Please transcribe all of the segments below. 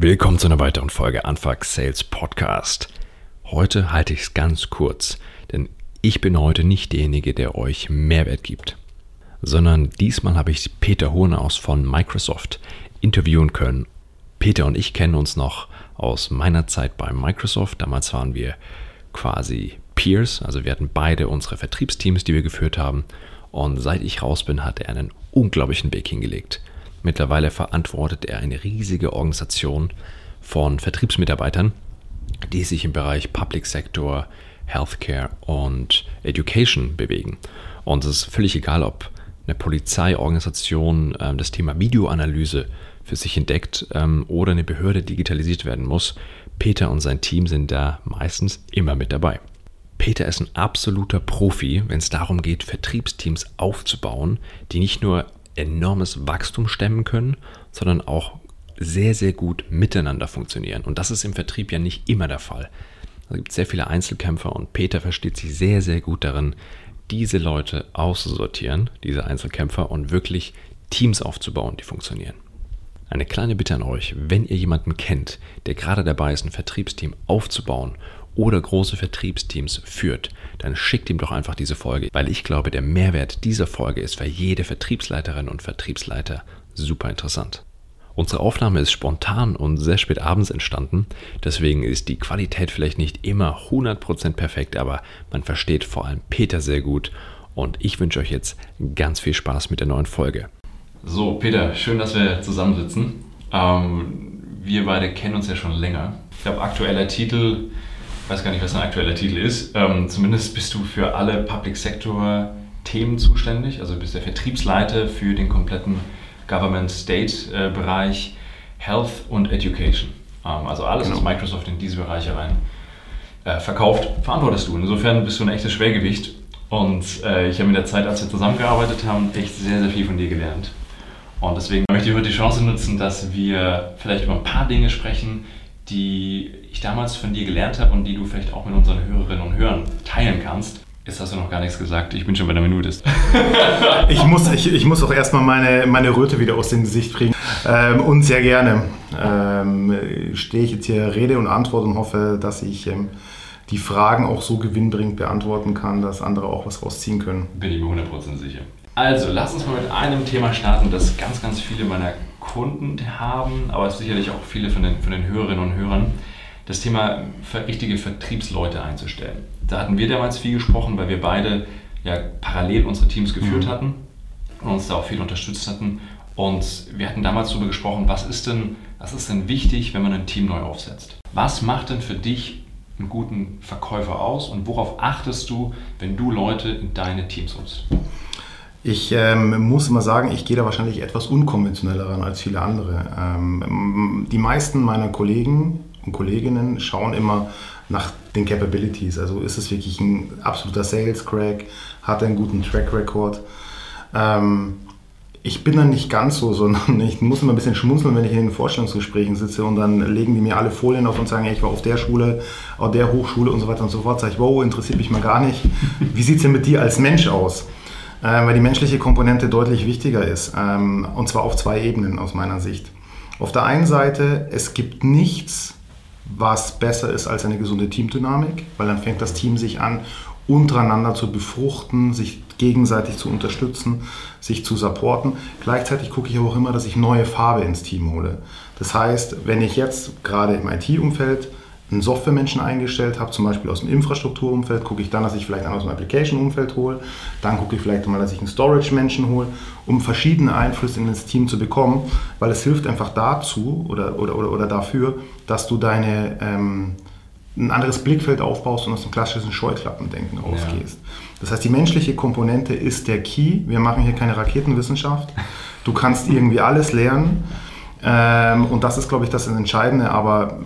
Willkommen zu einer weiteren Folge Anfang Sales Podcast. Heute halte ich es ganz kurz, denn ich bin heute nicht derjenige, der euch Mehrwert gibt, sondern diesmal habe ich Peter Hohnaus von Microsoft interviewen können. Peter und ich kennen uns noch aus meiner Zeit bei Microsoft. Damals waren wir quasi Peers, also wir hatten beide unsere Vertriebsteams, die wir geführt haben. Und seit ich raus bin, hat er einen unglaublichen Weg hingelegt. Mittlerweile verantwortet er eine riesige Organisation von Vertriebsmitarbeitern, die sich im Bereich Public Sector, Healthcare und Education bewegen. Und es ist völlig egal, ob eine Polizeiorganisation äh, das Thema Videoanalyse für sich entdeckt ähm, oder eine Behörde digitalisiert werden muss. Peter und sein Team sind da meistens immer mit dabei. Peter ist ein absoluter Profi, wenn es darum geht, Vertriebsteams aufzubauen, die nicht nur enormes Wachstum stemmen können, sondern auch sehr, sehr gut miteinander funktionieren. Und das ist im Vertrieb ja nicht immer der Fall. Es gibt sehr viele Einzelkämpfer und Peter versteht sich sehr, sehr gut darin, diese Leute auszusortieren, diese Einzelkämpfer, und wirklich Teams aufzubauen, die funktionieren. Eine kleine Bitte an euch, wenn ihr jemanden kennt, der gerade dabei ist, ein Vertriebsteam aufzubauen oder große Vertriebsteams führt, dann schickt ihm doch einfach diese Folge, weil ich glaube, der Mehrwert dieser Folge ist für jede Vertriebsleiterin und Vertriebsleiter super interessant. Unsere Aufnahme ist spontan und sehr spät abends entstanden, deswegen ist die Qualität vielleicht nicht immer 100% perfekt, aber man versteht vor allem Peter sehr gut und ich wünsche euch jetzt ganz viel Spaß mit der neuen Folge. So, Peter, schön, dass wir zusammensitzen. Ähm, wir beide kennen uns ja schon länger. Ich glaube, aktueller Titel ich weiß gar nicht, was ein aktueller Titel ist. Ähm, zumindest bist du für alle Public Sector Themen zuständig. Also du bist der Vertriebsleiter für den kompletten Government-State-Bereich Health und Education. Ähm, also alles, genau. was Microsoft in diese Bereiche rein äh, verkauft, verantwortest du. Insofern bist du ein echtes Schwergewicht. Und äh, ich habe in der Zeit, als wir zusammengearbeitet haben, echt sehr, sehr viel von dir gelernt. Und deswegen möchte ich heute die Chance nutzen, dass wir vielleicht über ein paar Dinge sprechen, die ich damals von dir gelernt habe und die du vielleicht auch mit unseren Hörerinnen und Hörern teilen kannst. Jetzt hast du noch gar nichts gesagt. Ich bin schon bei der Minute. ich, muss, ich, ich muss auch erstmal meine, meine Röte wieder aus dem Gesicht kriegen. Ähm, und sehr gerne ähm, stehe ich jetzt hier Rede und Antwort und hoffe, dass ich ähm, die Fragen auch so gewinnbringend beantworten kann, dass andere auch was rausziehen können. Bin ich mir 100% sicher. Also, lass uns mal mit einem Thema starten, das ganz, ganz viele meiner Kunden haben, aber sicherlich auch viele von den, von den Hörerinnen und Hörern, das Thema richtige Vertriebsleute einzustellen. Da hatten wir damals viel gesprochen, weil wir beide ja parallel unsere Teams geführt mhm. hatten und uns da auch viel unterstützt hatten. Und wir hatten damals darüber gesprochen, was ist denn, was ist denn wichtig, wenn man ein Team neu aufsetzt? Was macht denn für dich einen guten Verkäufer aus und worauf achtest du, wenn du Leute in deine Teams holst? Ich ähm, muss immer sagen, ich gehe da wahrscheinlich etwas unkonventioneller ran als viele andere. Ähm, die meisten meiner Kollegen und Kolleginnen schauen immer nach den Capabilities. Also ist es wirklich ein absoluter Sales Crack, hat er einen guten Track Record. Ähm, ich bin dann nicht ganz so, sondern ich muss immer ein bisschen schmunzeln, wenn ich in den Vorstellungsgesprächen sitze und dann legen die mir alle Folien auf und sagen, ich war auf der Schule, auf der Hochschule und so weiter und so fort. Sag ich, wow, interessiert mich mal gar nicht. Wie sieht es denn mit dir als Mensch aus? Äh, weil die menschliche Komponente deutlich wichtiger ist. Ähm, und zwar auf zwei Ebenen aus meiner Sicht. Auf der einen Seite, es gibt nichts, was besser ist als eine gesunde Teamdynamik, weil dann fängt das Team sich an, untereinander zu befruchten, sich gegenseitig zu unterstützen, sich zu supporten. Gleichzeitig gucke ich aber auch immer, dass ich neue Farbe ins Team hole. Das heißt, wenn ich jetzt gerade im IT-Umfeld einen Softwaremenschen eingestellt habe, zum Beispiel aus dem Infrastrukturumfeld, gucke ich dann, dass ich vielleicht einen aus dem Application-Umfeld hole. Dann gucke ich vielleicht mal, dass ich einen Storage-Menschen hole, um verschiedene Einflüsse in das Team zu bekommen, weil es hilft einfach dazu oder, oder, oder, oder dafür, dass du deine, ähm, ein anderes Blickfeld aufbaust und aus dem klassischen Scheuklappendenken rausgehst. Ja. Das heißt, die menschliche Komponente ist der Key. Wir machen hier keine Raketenwissenschaft. Du kannst irgendwie alles lernen. Ähm, und das ist, glaube ich, das Entscheidende. Aber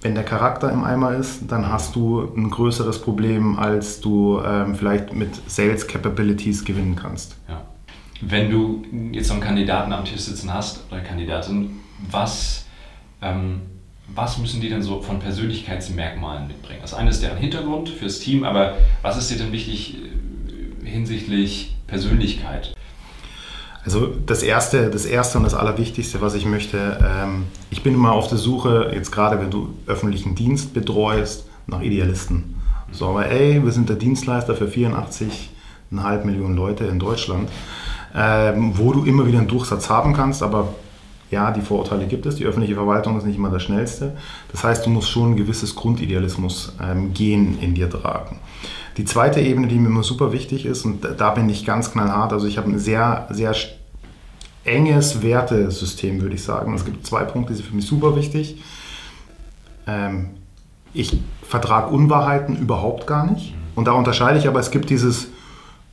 wenn der Charakter im Eimer ist, dann hast du ein größeres Problem, als du ähm, vielleicht mit Sales Capabilities gewinnen kannst. Ja. Wenn du jetzt einen Kandidaten am Tisch sitzen hast oder Kandidatin, was, ähm, was müssen die denn so von Persönlichkeitsmerkmalen mitbringen? Das eine ist deren Hintergrund fürs Team, aber was ist dir denn wichtig äh, hinsichtlich Persönlichkeit? Also das erste, das erste und das Allerwichtigste, was ich möchte, ähm, ich bin immer auf der Suche, jetzt gerade wenn du öffentlichen Dienst betreust, nach Idealisten. So, aber ey, wir sind der Dienstleister für 84,5 Millionen Leute in Deutschland, ähm, wo du immer wieder einen Durchsatz haben kannst, aber ja, die Vorurteile gibt es. Die öffentliche Verwaltung ist nicht immer das Schnellste. Das heißt, du musst schon ein gewisses Grundidealismus ähm, Gen in dir tragen. Die zweite Ebene, die mir immer super wichtig ist, und da bin ich ganz knallhart, also ich habe ein sehr, sehr enges Wertesystem, würde ich sagen. Es gibt zwei Punkte, die sind für mich super wichtig. Ähm, ich vertrage Unwahrheiten überhaupt gar nicht. Und da unterscheide ich aber, es gibt dieses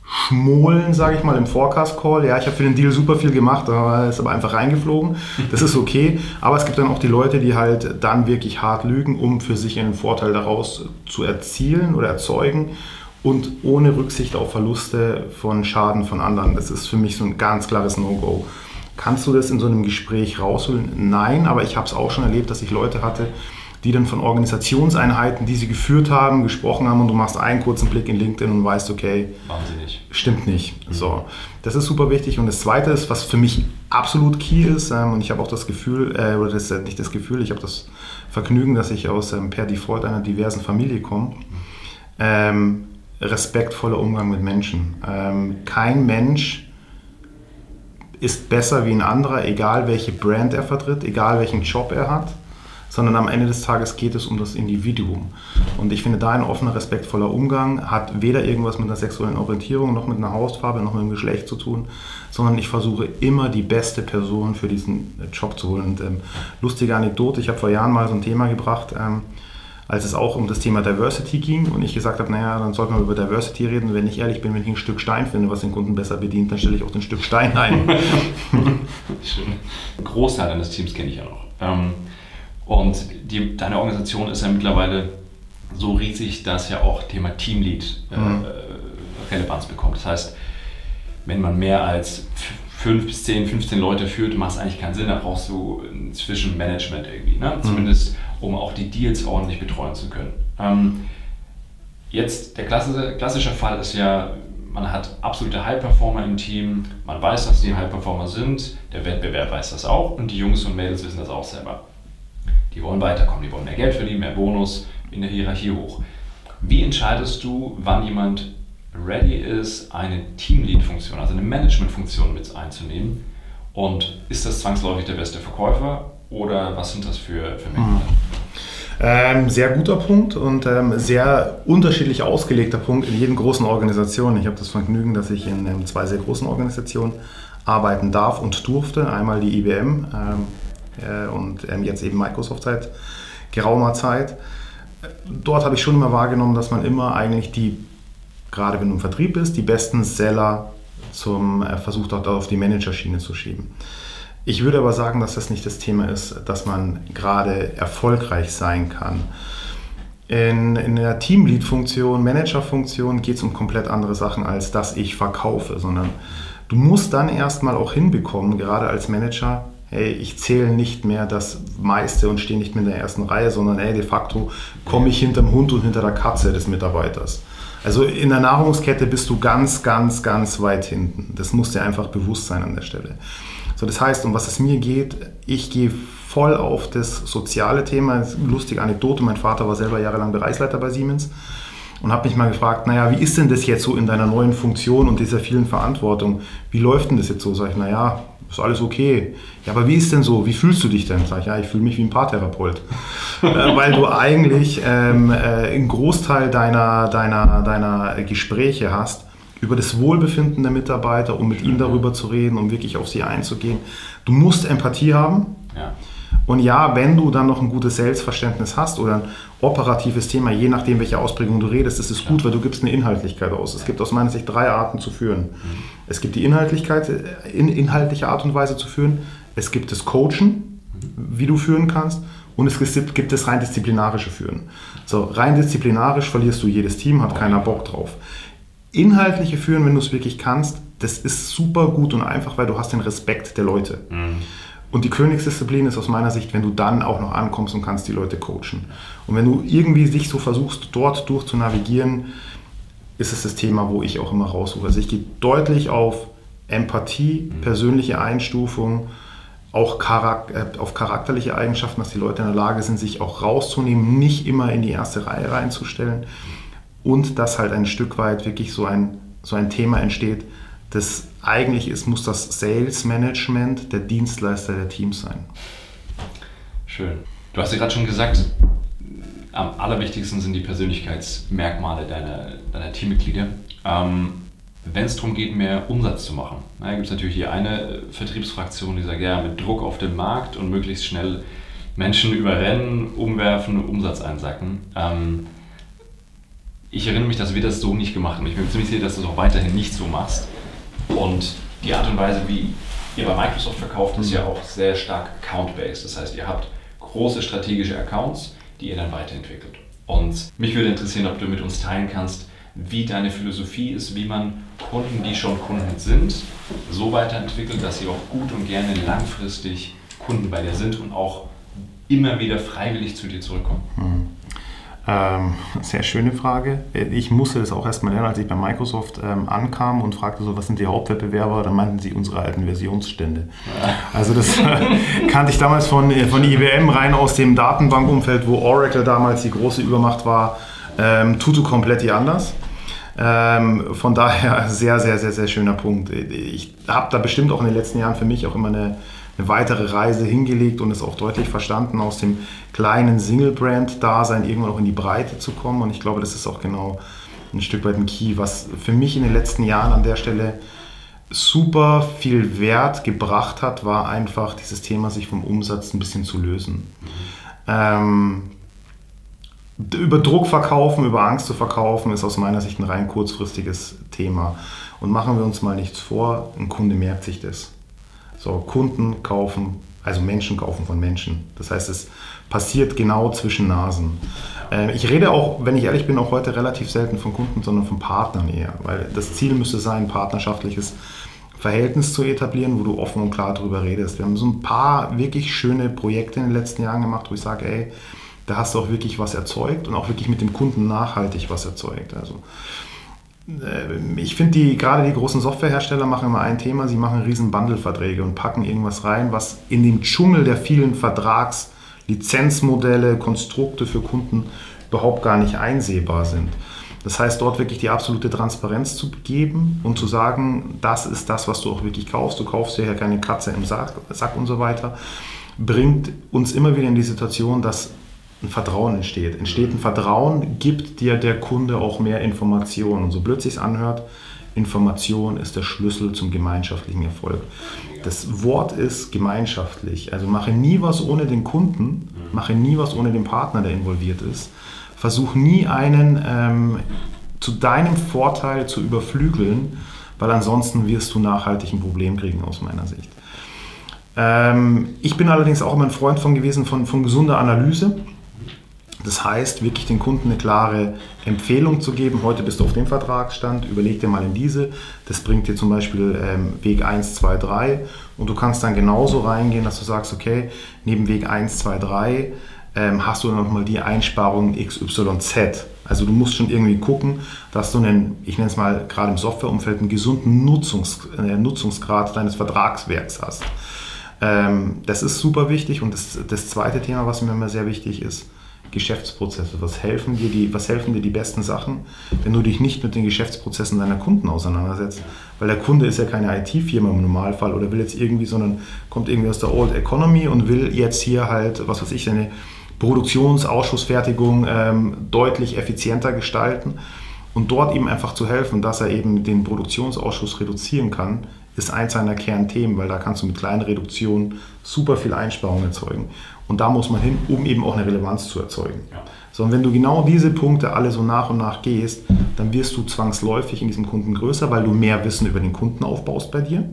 Schmolen, sage ich mal, im Forecast-Call. Ja, ich habe für den Deal super viel gemacht, aber ist aber einfach reingeflogen. Das ist okay. Aber es gibt dann auch die Leute, die halt dann wirklich hart lügen, um für sich einen Vorteil daraus zu erzielen oder erzeugen und ohne Rücksicht auf Verluste von Schaden von anderen. Das ist für mich so ein ganz klares No-Go. Kannst du das in so einem Gespräch rausholen? Nein, aber ich habe es auch schon erlebt, dass ich Leute hatte, die dann von Organisationseinheiten, die sie geführt haben, gesprochen haben und du machst einen kurzen Blick in LinkedIn und weißt, okay, nicht. stimmt nicht. Mhm. So, das ist super wichtig. Und das Zweite ist, was für mich absolut key ist, ähm, und ich habe auch das Gefühl, äh, oder das ist nicht das Gefühl, ich habe das Vergnügen, dass ich aus ähm, per Default einer diversen Familie komme. Ähm, respektvoller Umgang mit Menschen. Ähm, kein Mensch ist besser wie ein anderer, egal welche Brand er vertritt, egal welchen Job er hat sondern am Ende des Tages geht es um das Individuum. Und ich finde, da ein offener, respektvoller Umgang hat weder irgendwas mit einer sexuellen Orientierung noch mit einer Hautfarbe noch mit einem Geschlecht zu tun, sondern ich versuche immer die beste Person für diesen Job zu holen. Und ähm, lustige Anekdote, ich habe vor Jahren mal so ein Thema gebracht, ähm, als es auch um das Thema Diversity ging und ich gesagt habe, naja, dann sollten wir über Diversity reden. Wenn ich ehrlich bin, wenn ich ein Stück Stein finde, was den Kunden besser bedient, dann stelle ich auch den Stück Stein ein. Schön. Ein Großteil deines Teams kenne ich ja noch. Ähm, und die, deine Organisation ist ja mittlerweile so riesig, dass ja auch Thema Teamlead äh, mhm. Relevanz bekommt. Das heißt, wenn man mehr als 5 bis 10, 15 Leute führt, macht es eigentlich keinen Sinn. Da brauchst du ein Zwischenmanagement irgendwie. Ne? Mhm. Zumindest, um auch die Deals ordentlich betreuen zu können. Ähm, jetzt, der klassische, klassische Fall ist ja, man hat absolute High-Performer im Team, man weiß, dass die High-Performer sind, der Wettbewerb weiß das auch und die Jungs und Mädels wissen das auch selber. Die wollen weiterkommen, die wollen mehr Geld verdienen, mehr Bonus in der Hierarchie hoch. Wie entscheidest du, wann jemand ready ist, eine Teamlead-Funktion, also eine Management-Funktion mit einzunehmen? Und ist das zwangsläufig der beste Verkäufer oder was sind das für, für Merkmale? Ähm, sehr guter Punkt und ähm, sehr unterschiedlich ausgelegter Punkt in jedem großen Organisation. Ich habe das Vergnügen, dass ich in ähm, zwei sehr großen Organisationen arbeiten darf und durfte. Einmal die IBM, ähm, äh, und ähm, jetzt eben Microsoft seit geraumer Zeit. Dort habe ich schon immer wahrgenommen, dass man immer eigentlich die, gerade wenn du im Vertrieb bist, die besten Seller zum äh, versucht hat, auf die Managerschiene zu schieben. Ich würde aber sagen, dass das nicht das Thema ist, dass man gerade erfolgreich sein kann. In, in der Teamlead-Funktion, Manager-Funktion geht es um komplett andere Sachen, als dass ich verkaufe, sondern du musst dann erstmal auch hinbekommen, gerade als Manager, hey, ich zähle nicht mehr das meiste und stehe nicht mehr in der ersten Reihe, sondern hey, de facto komme ich hinterm Hund und hinter der Katze des Mitarbeiters. Also in der Nahrungskette bist du ganz, ganz, ganz weit hinten. Das muss dir einfach bewusst sein an der Stelle. So, das heißt, um was es mir geht, ich gehe voll auf das soziale Thema. Lustige Anekdote, mein Vater war selber jahrelang Bereichsleiter bei Siemens und habe mich mal gefragt, naja, wie ist denn das jetzt so in deiner neuen Funktion und dieser vielen Verantwortung? Wie läuft denn das jetzt so? Sag ich, naja, ist alles okay. Ja, aber wie ist denn so? Wie fühlst du dich denn? Sag ich, ja, ich fühle mich wie ein Paartherapeut. äh, weil du eigentlich ähm, äh, einen Großteil deiner, deiner, deiner Gespräche hast über das Wohlbefinden der Mitarbeiter, um mit ihnen darüber zu reden, um wirklich auf sie einzugehen. Du musst Empathie haben. Ja. Und ja, wenn du dann noch ein gutes Selbstverständnis hast oder ein operatives Thema, je nachdem, welche Ausprägung du redest, ist es gut, weil du gibst eine Inhaltlichkeit aus. Es gibt aus meiner Sicht drei Arten zu führen. Mhm. Es gibt die Inhaltlichkeit, in inhaltliche Art und Weise zu führen. Es gibt das Coachen, wie du führen kannst. Und es gibt das rein disziplinarische Führen. So, rein disziplinarisch verlierst du jedes Team, hat keiner Bock drauf. Inhaltliche Führen, wenn du es wirklich kannst, das ist super gut und einfach, weil du hast den Respekt der Leute. Mhm. Und die Königsdisziplin ist aus meiner Sicht, wenn du dann auch noch ankommst und kannst die Leute coachen. Und wenn du irgendwie dich so versuchst, dort durch zu navigieren, ist es das Thema, wo ich auch immer raussuche. Also ich gehe deutlich auf Empathie, mhm. persönliche Einstufung, auch charak äh, auf charakterliche Eigenschaften, dass die Leute in der Lage sind, sich auch rauszunehmen, nicht immer in die erste Reihe reinzustellen und dass halt ein Stück weit wirklich so ein, so ein Thema entsteht, das eigentlich ist, muss das Sales Management der Dienstleister der Teams sein. Schön. Du hast ja gerade schon gesagt, am allerwichtigsten sind die Persönlichkeitsmerkmale deiner, deiner Teammitglieder. Ähm, wenn es darum geht, mehr Umsatz zu machen. Da gibt es natürlich hier eine äh, Vertriebsfraktion, die sagt, ja, mit Druck auf den Markt und möglichst schnell Menschen überrennen, umwerfen, Umsatz einsacken. Ähm, ich erinnere mich, dass wir das so nicht gemacht haben. Ich bin ziemlich sicher, dass du es auch weiterhin nicht so machst. Und die Art und Weise, wie ihr bei Microsoft verkauft, ist ja auch sehr stark account-based. Das heißt, ihr habt große strategische Accounts, die ihr dann weiterentwickelt. Und mich würde interessieren, ob du mit uns teilen kannst, wie deine Philosophie ist, wie man Kunden, die schon Kunden sind, so weiterentwickelt, dass sie auch gut und gerne langfristig Kunden bei dir sind und auch immer wieder freiwillig zu dir zurückkommen. Mhm. Ähm, sehr schöne Frage. Ich musste das auch erstmal lernen, als ich bei Microsoft ähm, ankam und fragte so, was sind die Hauptwettbewerber? Dann meinten sie unsere alten Versionsstände. Also das kannte ich damals von, äh, von IBM rein aus dem Datenbankumfeld, wo Oracle damals die große Übermacht war. Ähm, Tutu komplett anders. Ähm, von daher sehr, sehr, sehr, sehr schöner Punkt. Ich habe da bestimmt auch in den letzten Jahren für mich auch immer eine eine weitere Reise hingelegt und es auch deutlich verstanden, aus dem kleinen Single-Brand-Dasein irgendwann auch in die Breite zu kommen. Und ich glaube, das ist auch genau ein Stück weit ein Key, was für mich in den letzten Jahren an der Stelle super viel Wert gebracht hat, war einfach dieses Thema, sich vom Umsatz ein bisschen zu lösen. Ähm, über Druck verkaufen, über Angst zu verkaufen, ist aus meiner Sicht ein rein kurzfristiges Thema. Und machen wir uns mal nichts vor, ein Kunde merkt sich das. So, Kunden kaufen, also Menschen kaufen von Menschen. Das heißt, es passiert genau zwischen Nasen. Äh, ich rede auch, wenn ich ehrlich bin, auch heute relativ selten von Kunden, sondern von Partnern eher, weil das Ziel müsste sein, ein partnerschaftliches Verhältnis zu etablieren, wo du offen und klar darüber redest. Wir haben so ein paar wirklich schöne Projekte in den letzten Jahren gemacht, wo ich sage, ey, da hast du auch wirklich was erzeugt und auch wirklich mit dem Kunden nachhaltig was erzeugt. Also ich finde, die, gerade die großen Softwarehersteller machen immer ein Thema, sie machen riesen Bundle-Verträge und packen irgendwas rein, was in dem Dschungel der vielen Vertragslizenzmodelle, Konstrukte für Kunden überhaupt gar nicht einsehbar sind. Das heißt, dort wirklich die absolute Transparenz zu geben und zu sagen, das ist das, was du auch wirklich kaufst. Du kaufst ja keine Katze im Sack, Sack und so weiter, bringt uns immer wieder in die Situation, dass ein Vertrauen entsteht. Entsteht ein Vertrauen, gibt dir der Kunde auch mehr Informationen. Und so blöd sich anhört, Information ist der Schlüssel zum gemeinschaftlichen Erfolg. Das Wort ist gemeinschaftlich. Also mache nie was ohne den Kunden, mache nie was ohne den Partner, der involviert ist. Versuch nie einen ähm, zu deinem Vorteil zu überflügeln, weil ansonsten wirst du nachhaltig ein Problem kriegen aus meiner Sicht. Ähm, ich bin allerdings auch immer ein Freund von gewesen von, von gesunder Analyse. Das heißt, wirklich den Kunden eine klare Empfehlung zu geben. Heute bist du auf dem Vertragsstand, überleg dir mal in diese. Das bringt dir zum Beispiel ähm, Weg 1, 2, 3. Und du kannst dann genauso reingehen, dass du sagst, okay, neben Weg 1, 2, 3 ähm, hast du nochmal die Einsparung XYZ. Also du musst schon irgendwie gucken, dass du einen, ich nenne es mal gerade im Softwareumfeld, einen gesunden Nutzungs, äh, Nutzungsgrad deines Vertragswerks hast. Ähm, das ist super wichtig. Und das, das zweite Thema, was mir immer sehr wichtig ist, Geschäftsprozesse? Was helfen, dir die, was helfen dir die besten Sachen, wenn du dich nicht mit den Geschäftsprozessen deiner Kunden auseinandersetzt? Weil der Kunde ist ja keine IT-Firma im Normalfall oder will jetzt irgendwie, sondern kommt irgendwie aus der Old Economy und will jetzt hier halt, was weiß ich, seine Produktionsausschussfertigung ähm, deutlich effizienter gestalten. Und dort ihm einfach zu helfen, dass er eben den Produktionsausschuss reduzieren kann, ist eins seiner Kernthemen, weil da kannst du mit kleinen Reduktionen super viel Einsparungen erzeugen. Und da muss man hin, um eben auch eine Relevanz zu erzeugen. Ja. So, und wenn du genau diese Punkte alle so nach und nach gehst, dann wirst du zwangsläufig in diesem Kunden größer, weil du mehr Wissen über den Kunden aufbaust bei dir,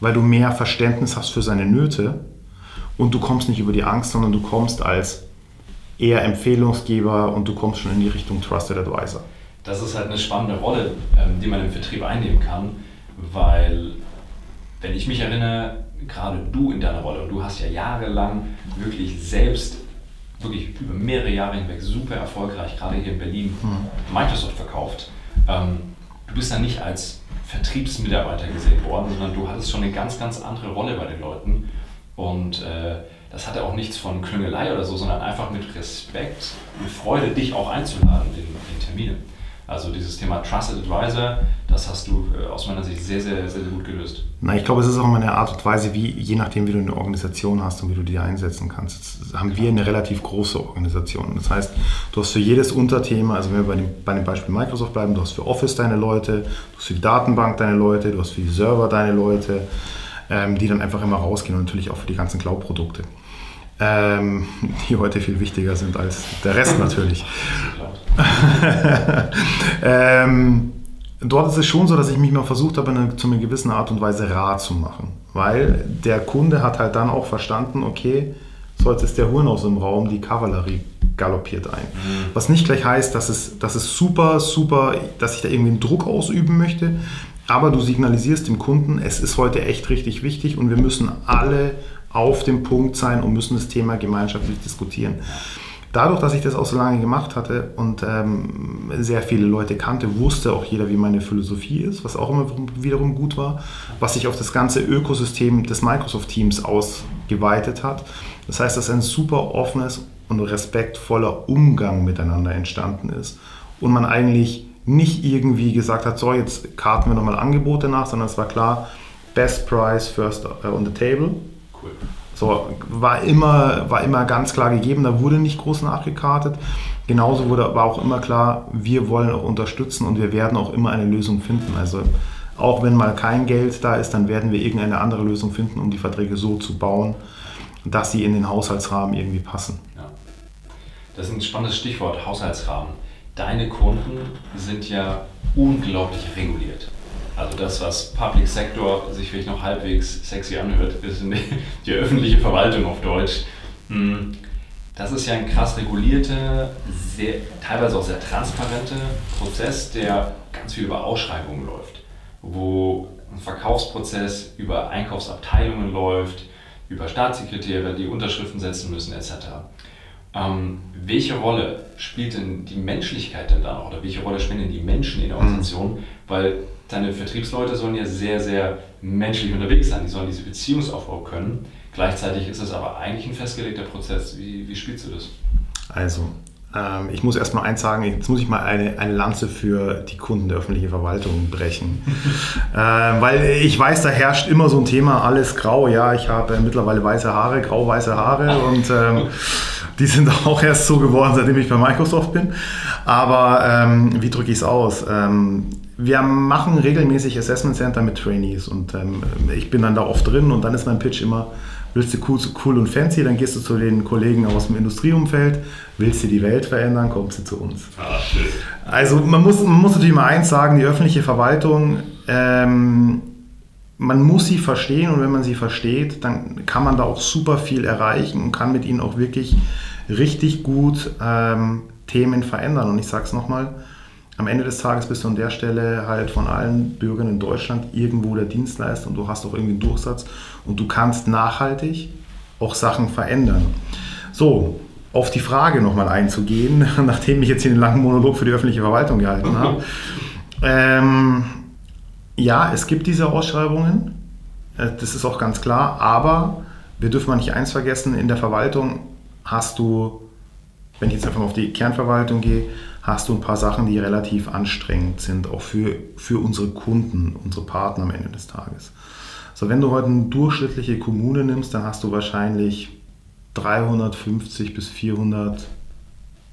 weil du mehr Verständnis hast für seine Nöte und du kommst nicht über die Angst, sondern du kommst als eher Empfehlungsgeber und du kommst schon in die Richtung Trusted Advisor. Das ist halt eine spannende Rolle, ähm, die man im Vertrieb einnehmen kann, weil, wenn ich mich erinnere, gerade du in deiner Rolle, und du hast ja jahrelang wirklich selbst, wirklich über mehrere Jahre hinweg super erfolgreich, gerade hier in Berlin, mhm. Microsoft verkauft. Ähm, du bist dann nicht als Vertriebsmitarbeiter gesehen worden, sondern du hattest schon eine ganz, ganz andere Rolle bei den Leuten. Und äh, das hatte auch nichts von Klüngelei oder so, sondern einfach mit Respekt, mit Freude, dich auch einzuladen in, in Termine. Also dieses Thema Trusted Advisor, das hast du äh, aus meiner Sicht sehr, sehr, sehr, sehr gut gelöst. Na, ich glaube, es ist auch immer eine Art und Weise, wie, je nachdem, wie du eine Organisation hast und wie du die einsetzen kannst. Jetzt haben wir eine relativ große Organisation. Das heißt, du hast für jedes Unterthema, also wenn wir bei dem, bei dem Beispiel Microsoft bleiben, du hast für Office deine Leute, du hast für die Datenbank deine Leute, du hast für die Server deine Leute, ähm, die dann einfach immer rausgehen und natürlich auch für die ganzen Cloud-Produkte. Ähm, die heute viel wichtiger sind als der Rest natürlich. ähm, dort ist es schon so, dass ich mich mal versucht habe, eine, zu einer gewissen Art und Weise rar zu machen. Weil der Kunde hat halt dann auch verstanden, okay, so jetzt ist der Huhn aus dem Raum, die Kavallerie galoppiert ein. Mhm. Was nicht gleich heißt, dass es, dass es super, super, dass ich da irgendwie einen Druck ausüben möchte, aber du signalisierst dem Kunden, es ist heute echt richtig wichtig und wir müssen alle auf dem Punkt sein und müssen das Thema gemeinschaftlich diskutieren dadurch, dass ich das auch so lange gemacht hatte und ähm, sehr viele Leute kannte, wusste auch jeder, wie meine Philosophie ist, was auch immer wiederum gut war, was sich auf das ganze Ökosystem des Microsoft-Teams ausgeweitet hat. Das heißt, dass ein super offenes und respektvoller Umgang miteinander entstanden ist und man eigentlich nicht irgendwie gesagt hat, so jetzt karten wir nochmal Angebote nach, sondern es war klar, Best Price first on the table. Cool. So, war immer, war immer ganz klar gegeben, da wurde nicht groß nachgekartet. Genauso wurde, war auch immer klar, wir wollen auch unterstützen und wir werden auch immer eine Lösung finden. Also auch wenn mal kein Geld da ist, dann werden wir irgendeine andere Lösung finden, um die Verträge so zu bauen, dass sie in den Haushaltsrahmen irgendwie passen. Ja. Das ist ein spannendes Stichwort, Haushaltsrahmen. Deine Kunden sind ja unglaublich reguliert. Also das, was Public Sector sich vielleicht noch halbwegs sexy anhört, ist die, öffentliche Verwaltung auf Deutsch. Hm, das ist ja ein krass regulierter, sehr, teilweise auch sehr transparenter Prozess, der ganz viel über Ausschreibungen läuft, wo ein Verkaufsprozess über Einkaufsabteilungen läuft, über Staatssekretäre, die Unterschriften setzen müssen etc. Ähm, welche Rolle spielt denn die Menschlichkeit denn da noch oder welche Rolle spielen denn die Menschen in der Organisation? Mhm. Weil deine Vertriebsleute sollen ja sehr, sehr menschlich unterwegs sein. Die sollen diese Beziehungsaufbau können. Gleichzeitig ist es aber eigentlich ein festgelegter Prozess. Wie, wie spielst du das? Also, ähm, ich muss erst mal eins sagen, jetzt muss ich mal eine, eine Lanze für die Kunden der öffentlichen Verwaltung brechen. äh, weil ich weiß, da herrscht immer so ein Thema, alles grau. Ja, ich habe mittlerweile weiße Haare, grau-weiße Haare und ähm, die sind auch erst so geworden, seitdem ich bei Microsoft bin. Aber ähm, wie drücke ich es aus? Ähm, wir machen regelmäßig Assessment Center mit Trainees und ähm, ich bin dann da oft drin und dann ist mein Pitch immer, willst du cool, cool, und fancy, dann gehst du zu den Kollegen aus dem Industrieumfeld, willst du die Welt verändern, kommst du zu uns. Ah, also man muss, man muss natürlich mal eins sagen, die öffentliche Verwaltung, ähm, man muss sie verstehen und wenn man sie versteht, dann kann man da auch super viel erreichen und kann mit ihnen auch wirklich richtig gut ähm, Themen verändern. Und ich sage es nochmal, am Ende des Tages bist du an der Stelle halt von allen Bürgern in Deutschland irgendwo der Dienstleister und du hast auch irgendwie einen Durchsatz und du kannst nachhaltig auch Sachen verändern. So, auf die Frage nochmal einzugehen, nachdem ich jetzt hier einen langen Monolog für die öffentliche Verwaltung gehalten habe. Ähm, ja, es gibt diese Ausschreibungen, äh, das ist auch ganz klar, aber wir dürfen mal nicht eins vergessen, in der Verwaltung hast du, wenn ich jetzt einfach mal auf die Kernverwaltung gehe, hast du ein paar Sachen, die relativ anstrengend sind, auch für, für unsere Kunden, unsere Partner am Ende des Tages. So, wenn du heute eine durchschnittliche Kommune nimmst, dann hast du wahrscheinlich 350 bis 400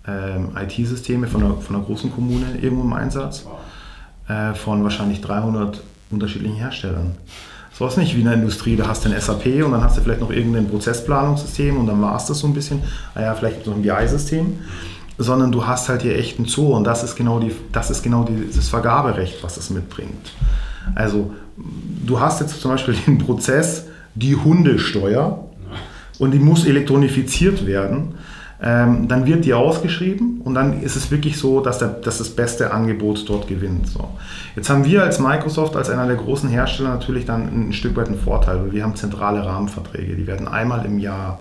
ähm, IT-Systeme von einer, von einer großen Kommune irgendwo im Einsatz, äh, von wahrscheinlich 300 unterschiedlichen Herstellern. So ist nicht wie in der Industrie, da hast du ein SAP und dann hast du vielleicht noch irgendein Prozessplanungssystem und dann war es das so ein bisschen. Ah ja, vielleicht noch ein BI-System sondern du hast halt hier echt einen Zoo und das ist genau, die, das ist genau dieses Vergaberecht, was es mitbringt. Also du hast jetzt zum Beispiel den Prozess, die Hundesteuer und die muss elektronifiziert werden. Ähm, dann wird die ausgeschrieben und dann ist es wirklich so, dass, der, dass das beste Angebot dort gewinnt. So. Jetzt haben wir als Microsoft, als einer der großen Hersteller natürlich dann ein Stück weit einen Vorteil, weil wir haben zentrale Rahmenverträge. Die werden einmal im Jahr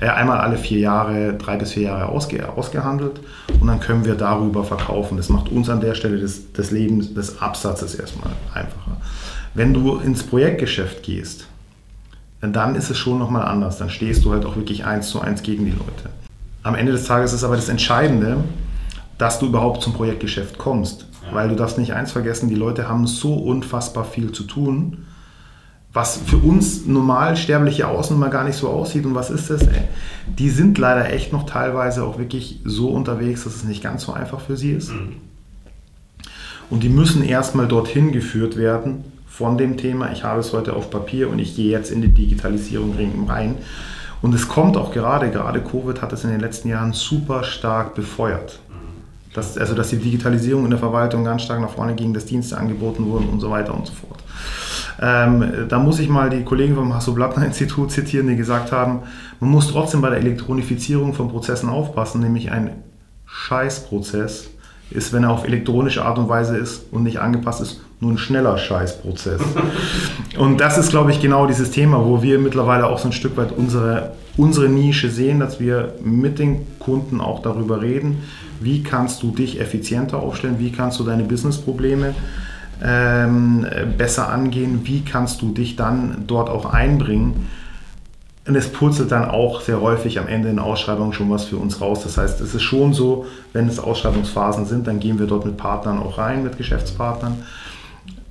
äh, einmal alle vier Jahre, drei bis vier Jahre ausge, ausgehandelt und dann können wir darüber verkaufen. Das macht uns an der Stelle des, des Lebens, des Absatzes erstmal einfacher. Wenn du ins Projektgeschäft gehst, dann ist es schon nochmal anders. Dann stehst du halt auch wirklich eins zu eins gegen die Leute. Am Ende des Tages ist aber das Entscheidende, dass du überhaupt zum Projektgeschäft kommst. Weil du darfst nicht eins vergessen, die Leute haben so unfassbar viel zu tun, was für uns Normalsterbliche außen mal gar nicht so aussieht. Und was ist das? Ey? Die sind leider echt noch teilweise auch wirklich so unterwegs, dass es nicht ganz so einfach für sie ist. Mhm. Und die müssen erstmal dorthin geführt werden von dem Thema, ich habe es heute auf Papier und ich gehe jetzt in die Digitalisierung rein. Und es kommt auch gerade, gerade Covid hat es in den letzten Jahren super stark befeuert. Dass, also dass die Digitalisierung in der Verwaltung ganz stark nach vorne ging, dass Dienste angeboten wurden und so weiter und so fort. Ähm, da muss ich mal die Kollegen vom Hasso-Blattner-Institut zitieren, die gesagt haben, man muss trotzdem bei der Elektronifizierung von Prozessen aufpassen, nämlich ein Scheißprozess ist, wenn er auf elektronische Art und Weise ist und nicht angepasst ist, nur ein schneller Scheißprozess. und das ist, glaube ich, genau dieses Thema, wo wir mittlerweile auch so ein Stück weit unsere, unsere Nische sehen, dass wir mit den Kunden auch darüber reden, wie kannst du dich effizienter aufstellen, wie kannst du deine Businessprobleme ähm, besser angehen, wie kannst du dich dann dort auch einbringen? Und es purzelt dann auch sehr häufig am Ende in Ausschreibungen schon was für uns raus. Das heißt, es ist schon so, wenn es Ausschreibungsphasen sind, dann gehen wir dort mit Partnern auch rein, mit Geschäftspartnern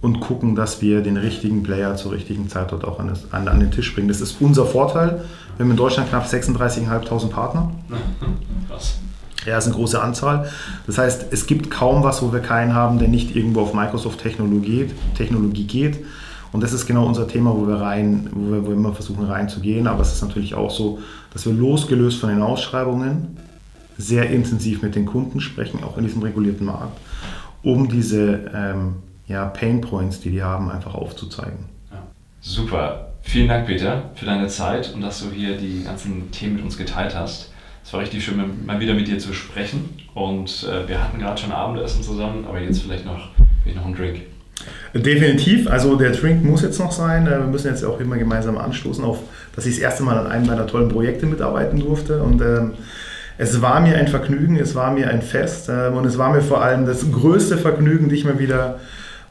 und gucken, dass wir den richtigen Player zur richtigen Zeit dort auch an, das, an, an den Tisch bringen. Das ist unser Vorteil. Wir haben in Deutschland knapp 36.500 Partner. Krass. Ja, das ist eine große Anzahl. Das heißt, es gibt kaum was, wo wir keinen haben, der nicht irgendwo auf Microsoft-Technologie Technologie geht. Und das ist genau unser Thema, wo wir rein, wo wir, wo wir immer versuchen reinzugehen. Aber es ist natürlich auch so, dass wir losgelöst von den Ausschreibungen sehr intensiv mit den Kunden sprechen, auch in diesem regulierten Markt, um diese ähm, ja, Pain Points, die die haben, einfach aufzuzeigen. Ja. Super. Vielen Dank, Peter, für deine Zeit und dass du hier die ganzen Themen mit uns geteilt hast. Es war richtig schön, mal wieder mit dir zu sprechen. Und äh, wir hatten gerade schon Abendessen zusammen, aber jetzt vielleicht noch, vielleicht noch einen Drink. Definitiv. Also der Drink muss jetzt noch sein. Äh, wir müssen jetzt auch immer gemeinsam anstoßen auf, dass ich das erste Mal an einem meiner tollen Projekte mitarbeiten durfte. Und ähm, es war mir ein Vergnügen, es war mir ein Fest ähm, und es war mir vor allem das größte Vergnügen, dich mal wieder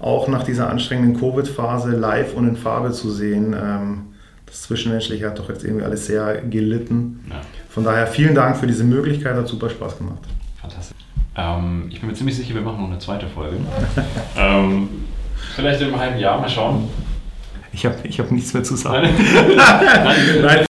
auch nach dieser anstrengenden Covid-Phase live und in Farbe zu sehen. Ähm, das Zwischenmenschliche hat doch jetzt irgendwie alles sehr gelitten. Ja. Von daher vielen Dank für diese Möglichkeit, hat super Spaß gemacht. Fantastisch. Ähm, ich bin mir ziemlich sicher, wir machen noch eine zweite Folge. ähm, vielleicht im halben Jahr, mal schauen. Ich habe ich hab nichts mehr zu sagen. Nein. Nein.